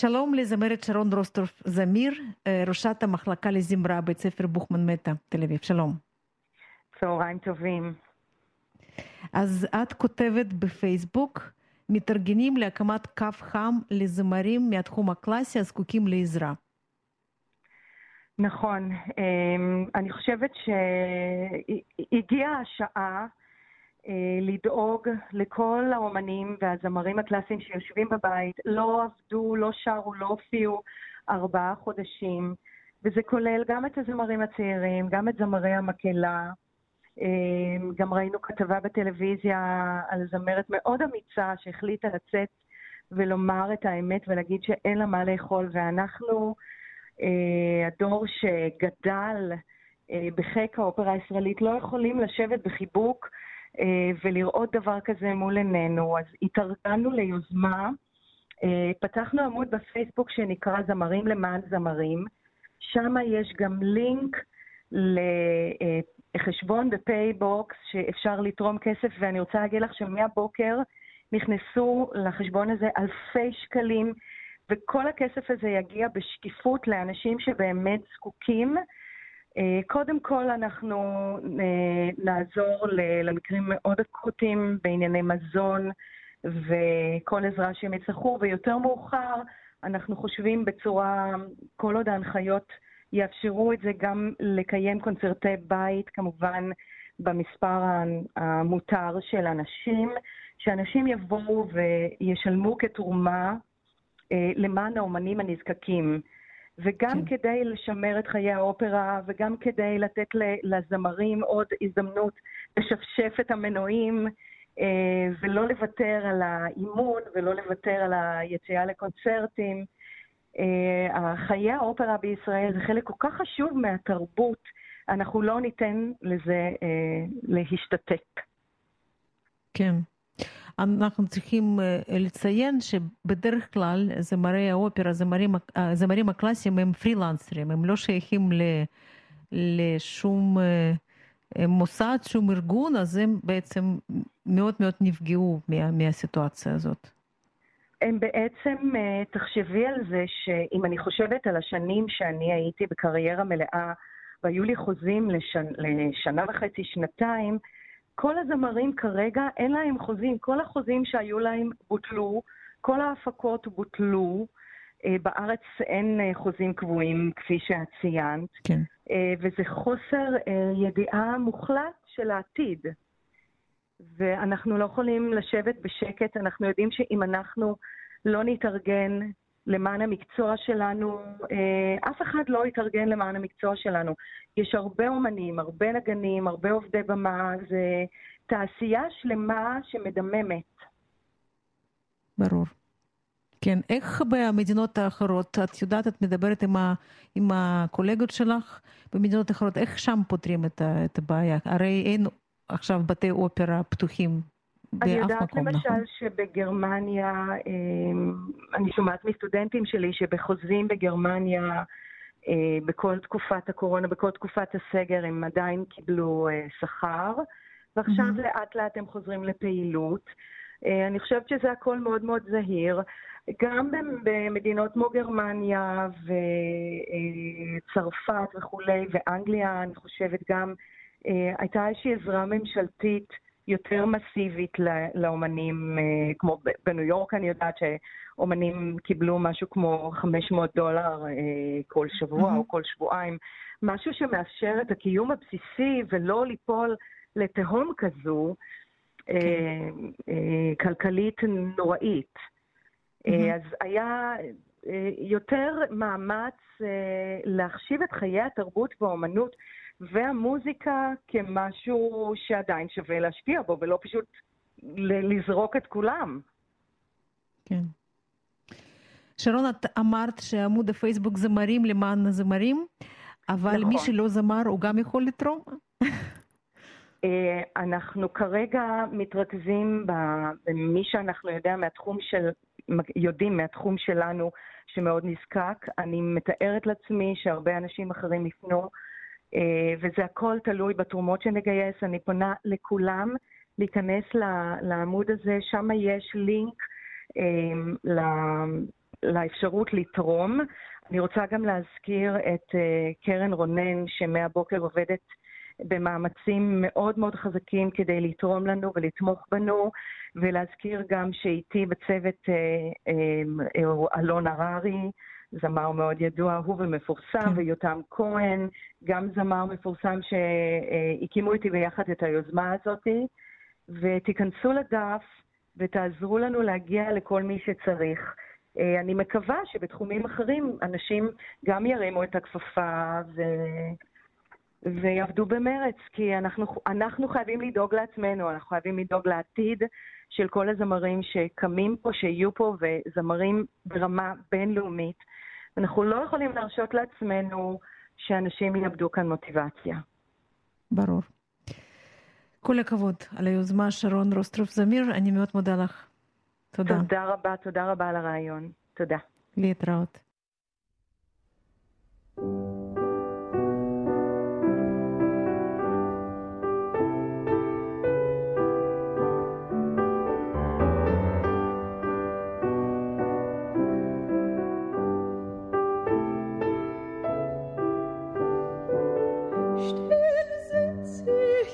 B: שלום לזמרת שרון רוסטורף זמיר, ראשת המחלקה לזמרה בית ספר בוכמן מטה, תל אביב. שלום.
E: צהריים טובים.
B: אז את כותבת בפייסבוק, מתארגנים להקמת קו חם לזמרים מהתחום הקלאסי הזקוקים לעזרה.
E: נכון. אני חושבת שהגיעה השעה לדאוג לכל האומנים והזמרים הקלאסיים שיושבים בבית, לא עבדו, לא שרו, לא הופיעו ארבעה חודשים, וזה כולל גם את הזמרים הצעירים, גם את זמרי המקהלה. גם ראינו כתבה בטלוויזיה על זמרת מאוד אמיצה שהחליטה לצאת ולומר את האמת ולהגיד שאין לה מה לאכול, ואנחנו, הדור שגדל בחיק האופרה הישראלית, לא יכולים לשבת בחיבוק ולראות דבר כזה מול עינינו. אז התארגנו ליוזמה, פתחנו עמוד בפייסבוק שנקרא זמרים למען זמרים, שם יש גם לינק לחשבון בפייבוקס שאפשר לתרום כסף, ואני רוצה להגיד לך שמהבוקר נכנסו לחשבון הזה אלפי שקלים, וכל הכסף הזה יגיע בשקיפות לאנשים שבאמת זקוקים. אה, קודם כל אנחנו אה, נעזור למקרים מאוד אקוטיים בענייני מזון וכל עזרה שהם יצטרכו, ויותר מאוחר אנחנו חושבים בצורה, כל עוד ההנחיות יאפשרו את זה, גם לקיים קונצרטי בית, כמובן במספר המותר של אנשים, שאנשים יבואו וישלמו כתרומה אה, למען האומנים הנזקקים. וגם כן. כדי לשמר את חיי האופרה, וגם כדי לתת לזמרים עוד הזדמנות לשפשף את המנועים, אה, ולא לוותר על האימון, ולא לוותר על היציאה לקונצרטים. אה, חיי האופרה בישראל זה חלק כל כך חשוב מהתרבות, אנחנו לא ניתן לזה אה, להשתתק.
B: כן. אנחנו צריכים לציין שבדרך כלל זמרי האופרה, זמרים, הזמרים הקלאסיים הם פרילנסרים, הם לא שייכים ל, לשום מוסד, שום ארגון, אז הם בעצם מאוד מאוד נפגעו מה, מהסיטואציה הזאת.
E: הם בעצם, תחשבי על זה שאם אני חושבת על השנים שאני הייתי בקריירה מלאה, והיו לי חוזים לשנ... לשנה וחצי, שנתיים, כל הזמרים כרגע אין להם חוזים, כל החוזים שהיו להם בוטלו, כל ההפקות בוטלו. אה, בארץ אין אה, חוזים קבועים, כפי שאת ציינת,
B: כן.
E: אה, וזה חוסר ידיעה מוחלט של העתיד. ואנחנו לא יכולים לשבת בשקט, אנחנו יודעים שאם אנחנו לא נתארגן למען המקצוע שלנו, אף אחד לא יתארגן למען המקצוע שלנו. יש הרבה אומנים, הרבה נגנים, הרבה עובדי במה, זה תעשייה שלמה שמדממת.
B: ברור. כן, איך במדינות האחרות, את יודעת, את מדברת עם, ה, עם הקולגות שלך במדינות אחרות, איך שם פותרים את, את הבעיה? הרי אין עכשיו בתי אופרה פתוחים
E: אני יודעת למשל נכון? שבגרמניה, אמ, אני שומעת מסטודנטים שלי שבחוזים בגרמניה, אה, בכל תקופת הקורונה, בכל תקופת הסגר, הם עדיין קיבלו אה, שכר, ועכשיו mm-hmm. לאט לאט הם חוזרים לפעילות. אה, אני חושבת שזה הכל מאוד מאוד זהיר. גם במדינות כמו גרמניה וצרפת וכולי, ואנגליה, אני חושבת גם, הייתה איזושהי עזרה ממשלתית יותר מסיבית לאומנים, אה, כמו בניו יורק אני יודעת שאומנים קיבלו משהו כמו 500 דולר אה, כל שבוע mm-hmm. או כל שבועיים, משהו שמאפשר את הקיום הבסיסי ולא ליפול לתהום כזו, okay. אה, כן. כלכלית נוראית. Mm-hmm. אז היה יותר מאמץ להחשיב את חיי התרבות והאומנות והמוזיקה כמשהו שעדיין שווה להשקיע בו, ולא פשוט לזרוק את כולם.
B: כן. שרון, את אמרת שעמוד הפייסבוק זמרים למען הזמרים, אבל נכון. מי שלא זמר, הוא גם יכול לתרום?
E: אה, אנחנו כרגע מתרכזים במי שאנחנו יודע מהתחום של, יודעים מהתחום שלנו שמאוד נזקק. אני מתארת לעצמי שהרבה אנשים אחרים יפנו וזה הכל תלוי בתרומות שנגייס. אני פונה לכולם להיכנס לעמוד הזה, שם יש לינק אה, לאפשרות לתרום. אני רוצה גם להזכיר את אה, קרן רונן, שמהבוקר עובדת במאמצים מאוד מאוד חזקים כדי לתרום לנו ולתמוך בנו, ולהזכיר גם שאיתי בצוות אלון הררי, זמר מאוד ידוע, הוא ומפורסם, כן. ויותם כהן, גם זמר מפורסם שהקימו איתי ביחד את היוזמה הזאת, ותיכנסו לדף ותעזרו לנו להגיע לכל מי שצריך. אה, אני מקווה שבתחומים אחרים אנשים גם ירימו את הכפפה ו... ויעבדו במרץ, כי אנחנו, אנחנו חייבים לדאוג לעצמנו, אנחנו חייבים לדאוג לעתיד של כל הזמרים שקמים פה, שיהיו פה, וזמרים ברמה בינלאומית. אנחנו לא יכולים להרשות לעצמנו שאנשים יאבדו כאן מוטיבציה.
B: ברור. כל הכבוד על היוזמה, שרון רוסטרוף זמיר, אני מאוד מודה לך. תודה.
E: תודה רבה, תודה רבה על הרעיון. תודה.
B: להתראות.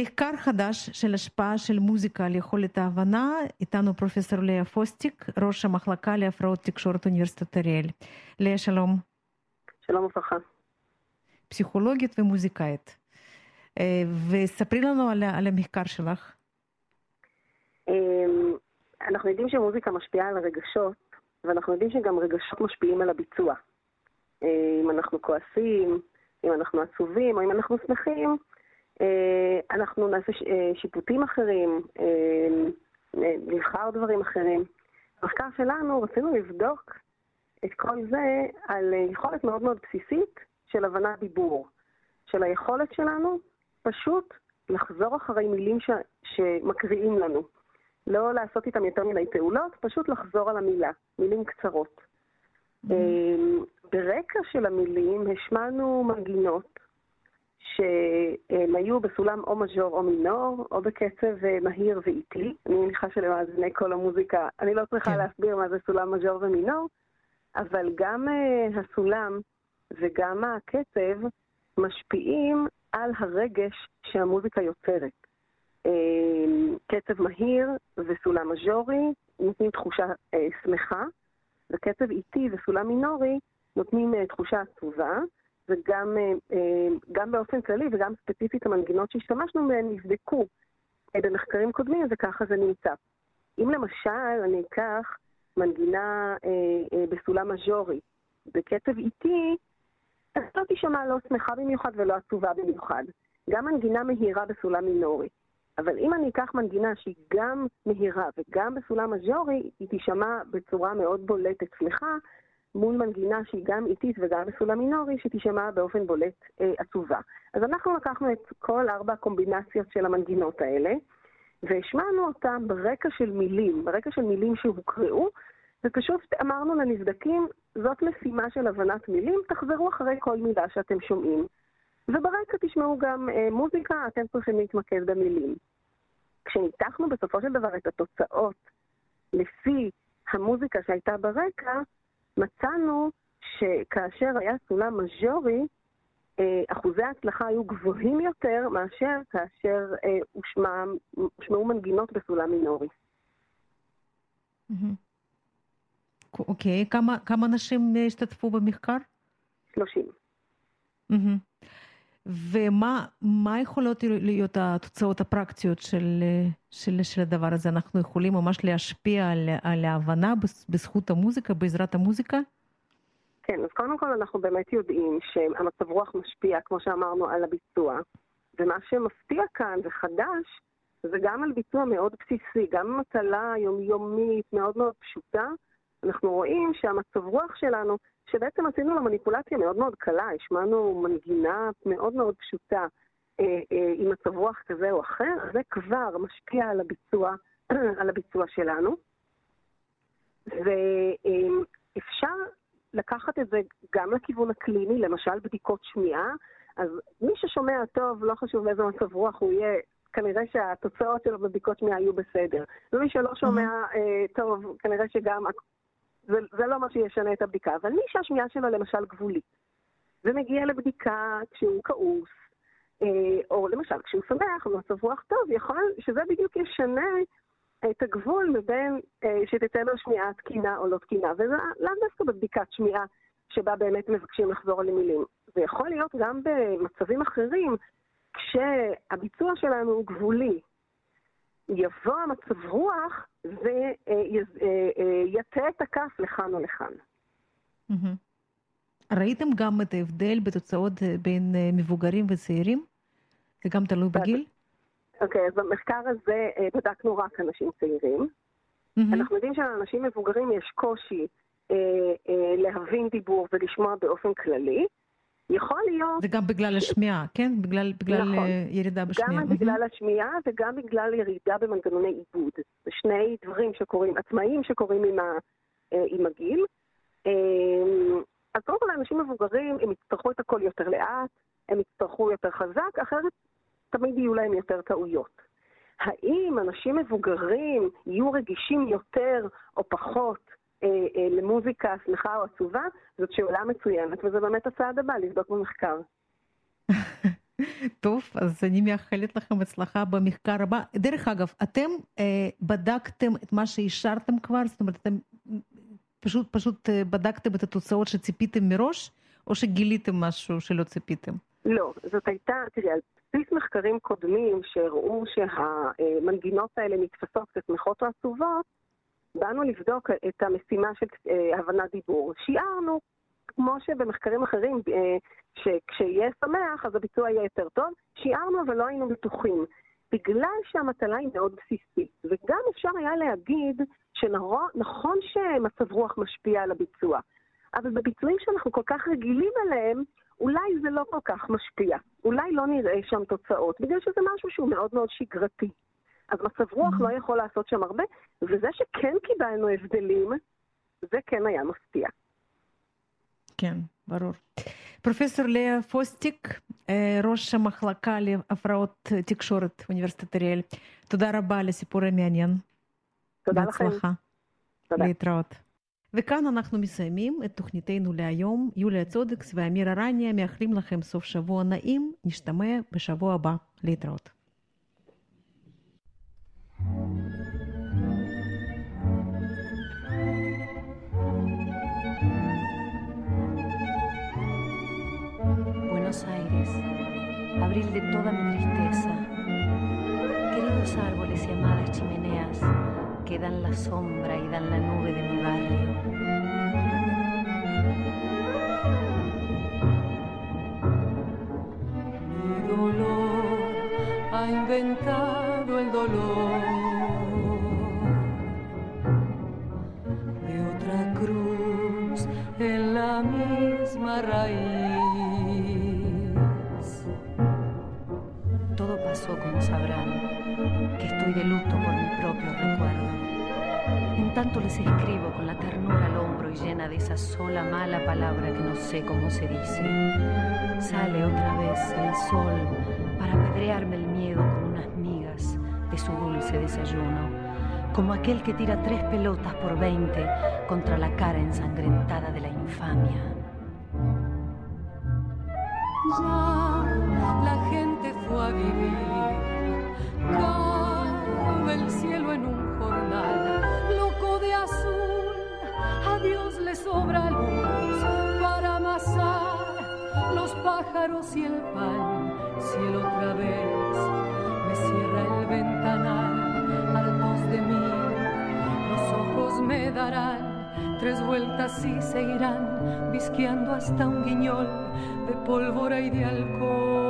B: מחקר חדש של השפעה של מוזיקה על יכולת ההבנה, איתנו פרופסור לאה פוסטיק, ראש המחלקה להפרעות תקשורת אוניברסיטת אריאל. לאה, שלום.
F: שלום וברכה.
B: פסיכולוגית ומוזיקאית. אה, וספרי לנו על, על המחקר שלך.
F: אמ, אנחנו יודעים שמוזיקה משפיעה על הרגשות, ואנחנו יודעים שגם רגשות משפיעים על הביצוע. אה, אם אנחנו כועסים, אם אנחנו עצובים, או אם אנחנו שמחים, אנחנו נעשה אה, שיפוטים אחרים, אה, אה, נבחר דברים אחרים. במחקר שלנו רצינו לבדוק את כל זה על אה, יכולת מאוד מאוד בסיסית של הבנת דיבור. של היכולת שלנו פשוט לחזור אחרי מילים ש... שמקריאים לנו. לא לעשות איתם יותר מדי פעולות, פשוט לחזור על המילה, מילים קצרות. אמ, ברקע של המילים השמענו מנגינות שהן היו בסולם או מז'ור או מינור, או בקצב אה, מהיר ואיטי. אני מניחה שלמאזיני כל המוזיקה, אני לא צריכה
B: כן.
F: להסביר מה זה סולם מז'ור ומינור, אבל גם אה, הסולם וגם הקצב משפיעים על הרגש שהמוזיקה יוצרת. אה, קצב מהיר וסולם מז'ורי נותנים תחושה שמחה, וקצב איטי וסולם מינורי נותנים תחושה עצובה, וגם אה, אה, גם באופן כללי וגם ספציפית המנגינות שהשתמשנו בהן נבדקו אה, במחקרים קודמים, וככה זה נמצא. אם למשל אני אקח מנגינה בסולם מז'ורי בקצב איטי, אז לא תישמע לא שמחה במיוחד ולא עצובה במיוחד. גם מנגינה מהירה בסולם מינורי. אבל אם אני אקח מנגינה שהיא גם מהירה וגם בסולם מז'ורי, היא תישמע בצורה מאוד בולטת שמחה, מול מנגינה שהיא גם איטית וגם בסולם מינורי, שתישמע באופן בולט אה, עצובה. אז אנחנו לקחנו את כל ארבע הקומבינציות של המנגינות האלה, והשמענו אותם ברקע של מילים, ברקע של מילים שהוקראו, ופשוט אמרנו לנבדקים, זאת משימה של הבנת מילים, תחזרו אחרי כל מילה שאתם שומעים. וברקע תשמעו גם אה, מוזיקה, אתם צריכים להתמקד במילים. כשניתחנו בסופו של דבר את התוצאות לפי המוזיקה שהייתה ברקע, מצאנו שכאשר היה סולם מז'ורי, אה, אחוזי ההצלחה היו גבוהים יותר מאשר כאשר אה, הושמע, הושמעו מנגינות בסולם מינורי.
B: אוקיי, כמה, כמה אנשים אה, השתתפו במחקר?
F: 30.
B: ומה מה יכולות להיות התוצאות הפרקטיות של, של, של הדבר הזה? אנחנו יכולים ממש להשפיע על, על ההבנה בז- בזכות המוזיקה, בעזרת המוזיקה?
F: כן, אז קודם כל אנחנו באמת יודעים שהמצב רוח משפיע, כמו שאמרנו, על הביצוע. ומה שמפתיע כאן וחדש, זה גם על ביצוע מאוד בסיסי, גם מטלה יומיומית מאוד מאוד פשוטה, אנחנו רואים שהמצב רוח שלנו, שבעצם עשינו לה מניפולציה מאוד מאוד קלה, השמענו מנגינה מאוד מאוד פשוטה אה, אה, עם מצב רוח כזה או אחר, זה כבר משפיע על הביצוע, על הביצוע שלנו. ואפשר לקחת את זה גם לכיוון הקליני, למשל בדיקות שמיעה, אז מי ששומע טוב, לא חשוב באיזה מצב רוח הוא יהיה, כנראה שהתוצאות שלו בבדיקות שמיעה יהיו בסדר. ומי שלא שומע אה, טוב, כנראה שגם, זה, זה לא מה שישנה את הבדיקה. אבל מי שהשמיעה שלו למשל גבולית, ומגיע לבדיקה כשהוא כעוס, אה, או למשל כשהוא שמח, במצב רוח טוב, יכול שזה בדיוק ישנה את הגבול מבין אה, שתיתן לו שמיעה תקינה או לא תקינה, וזה לאו דווקא בבדיקת שמיעה שבה באמת מבקשים לחזור על המילים. זה יכול להיות גם במצבים אחרים, כשהביצוע שלנו הוא גבולי. יבוא המצב רוח ויטה את הכף לכאן או לכאן.
B: ראיתם גם את ההבדל בתוצאות אה, בין אה, מבוגרים וצעירים? זה גם תלוי בגיל?
F: אוקיי, אז במחקר הזה אה, בדקנו רק אנשים צעירים. אנחנו יודעים שלאנשים מבוגרים יש קושי אה, אה, להבין דיבור ולשמוע באופן כללי. יכול להיות
B: זה גם בגלל השמיעה, כן? בגלל, בגלל
F: נכון.
B: אה, ירידה בשמיעה.
F: גם. בגלל השמיעה וגם בגלל ירידה במנגנוני עיבוד. זה שני דברים שקורים, עצמאיים שקורים עם, ה, אה, עם הגיל. אה, אז קודם כל לאנשים מבוגרים, הם יצטרכו את הכל יותר לאט, הם יצטרכו יותר חזק, אחרת תמיד יהיו להם יותר טעויות. האם אנשים מבוגרים יהיו רגישים יותר או פחות למוזיקה שמחה או עצובה? זאת שאלה מצוינת, וזה באמת הצעד הבא, לבדוק במחקר.
B: טוב, אז אני מאחלת לכם הצלחה במחקר הבא. דרך אגב, אתם אה, בדקתם את מה שאישרתם כבר? זאת אומרת, אתם פשוט, פשוט אה, בדקתם את התוצאות שציפיתם מראש, או שגיליתם משהו שלא ציפיתם?
F: לא, זאת הייתה, תראי, על בסיס מחקרים קודמים שהראו שהמנגינות האלה נתפסות כשמחות או עצובות, באנו לבדוק את המשימה של אה, הבנת דיבור. שיערנו, כמו שבמחקרים אחרים, אה, שכשיהיה שמח אז הביצוע יהיה יותר טוב, שיערנו אבל לא היינו בטוחים. בגלל שהמטלה היא מאוד בסיסית, וגם אפשר היה להגיד שנכון שמצב רוח משפיע על הביצוע, אבל בביצועים שאנחנו כל כך רגילים אליהם, אולי זה לא כל כך משפיע. אולי לא נראה שם תוצאות, בגלל שזה משהו שהוא מאוד מאוד שגרתי. אז מצב רוח לא יכול לעשות שם הרבה, וזה שכן קיבלנו הבדלים, זה כן היה מפתיע.
B: כן, ברור. פרופסור לאה פוסטיק, אה, ראש המחלקה להפרעות תקשורת באוניברסיטת אריאל, תודה רבה על הסיפור המעניין.
F: תודה לכם.
B: בהצלחה.
F: תודה.
B: להתראות. וכאן אנחנו מסיימים את תוכניתנו להיום. יוליה צודקס ואמיר ארניה מאחלים לכם סוף שבוע נעים. נשתמע בשבוע הבא. להתראות.
G: Abril de toda mi tristeza. Queridos árboles y amadas chimeneas que dan la sombra y dan la nube de mi barrio.
H: Mi dolor
I: ha inventado el dolor de otra cruz en la misma raíz.
G: Sabrán, que estoy de luto por mi propio recuerdo. En tanto les escribo con la ternura al hombro y llena de esa sola mala palabra que no sé cómo se dice. Sale otra vez el sol para apedrearme el miedo con unas migas de su dulce desayuno, como aquel que tira tres pelotas por veinte contra la cara ensangrentada de la infamia.
I: Ya la gente fue a vivir, cabe el cielo en un jornal, loco de azul, a Dios le sobra luz para amasar los pájaros y el pan, él otra vez me cierra el ventanal, hartos de mí, los ojos me darán tres vueltas y se irán visqueando hasta un guiñol de pólvora y de alcohol.